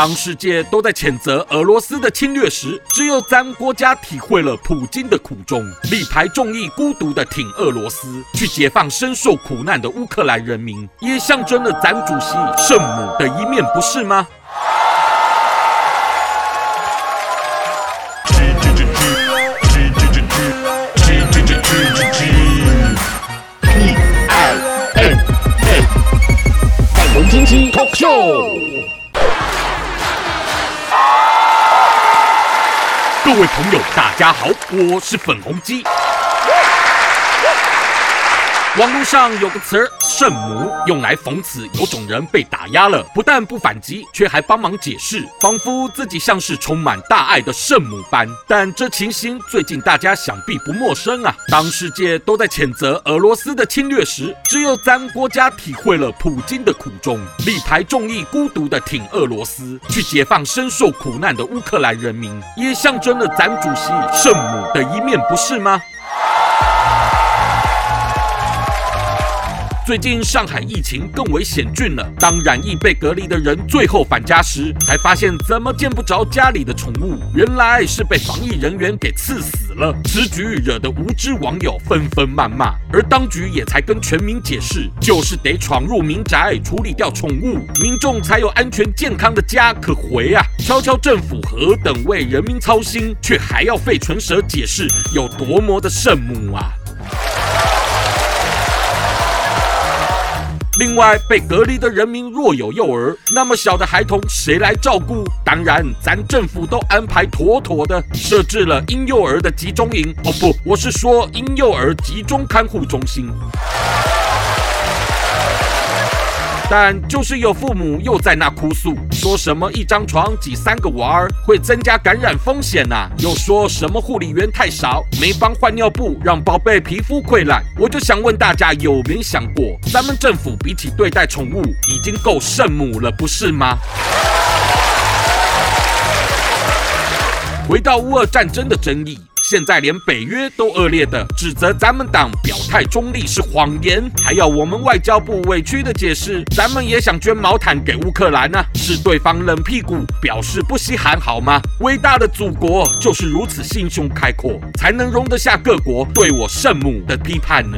当世界都在谴责俄罗斯的侵略时，只有咱国家体会了普京的苦衷，力排众议，孤独的挺俄罗斯，去解放深受苦难的乌克兰人民，也象征了咱主席圣母的一面，不是吗？各位朋友，大家好，我是粉红鸡。网络上有个词“圣母”，用来讽刺有种人被打压了，不但不反击，却还帮忙解释，仿佛自己像是充满大爱的圣母般。但这情形最近大家想必不陌生啊！当世界都在谴责俄罗斯的侵略时，只有咱国家体会了普京的苦衷，力排众议，孤独的挺俄罗斯，去解放深受苦难的乌克兰人民，也象征了咱主席圣母的一面，不是吗？最近上海疫情更为险峻了。当染疫被隔离的人最后返家时，才发现怎么见不着家里的宠物，原来是被防疫人员给刺死了。此举惹得无知网友纷纷谩骂，而当局也才跟全民解释，就是得闯入民宅处理掉宠物，民众才有安全健康的家可回啊！瞧瞧政府何等为人民操心，却还要费唇舌解释有多么的圣母啊！另外，被隔离的人民若有幼儿，那么小的孩童谁来照顾？当然，咱政府都安排妥妥的，设置了婴幼儿的集中营。哦不，我是说婴幼儿集中看护中心。但就是有父母又在那哭诉，说什么一张床挤三个娃儿会增加感染风险呐、又说什么护理员太少，没帮换尿布，让宝贝皮肤溃烂。我就想问大家，有没想过，咱们政府比起对待宠物，已经够圣母了，不是吗？回到乌俄战争的争议。现在连北约都恶劣的指责咱们党表态中立是谎言，还要我们外交部委屈的解释，咱们也想捐毛毯给乌克兰呢、是对方冷屁股表示不稀罕好吗？伟大的祖国就是如此心胸开阔，才能容得下各国对我圣母的批判呢。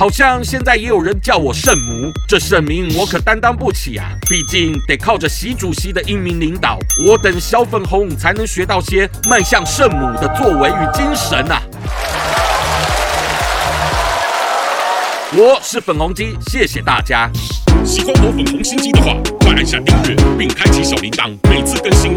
好像现在也有人叫我圣母，这圣名我可担当不起啊！毕竟得靠着习主席的英明领导，我等小粉红才能学到些迈向圣母的作为与精神啊！我是粉红鸡，谢谢大家。喜欢我粉红心机的话，快按下订阅并开启小铃铛，每次更新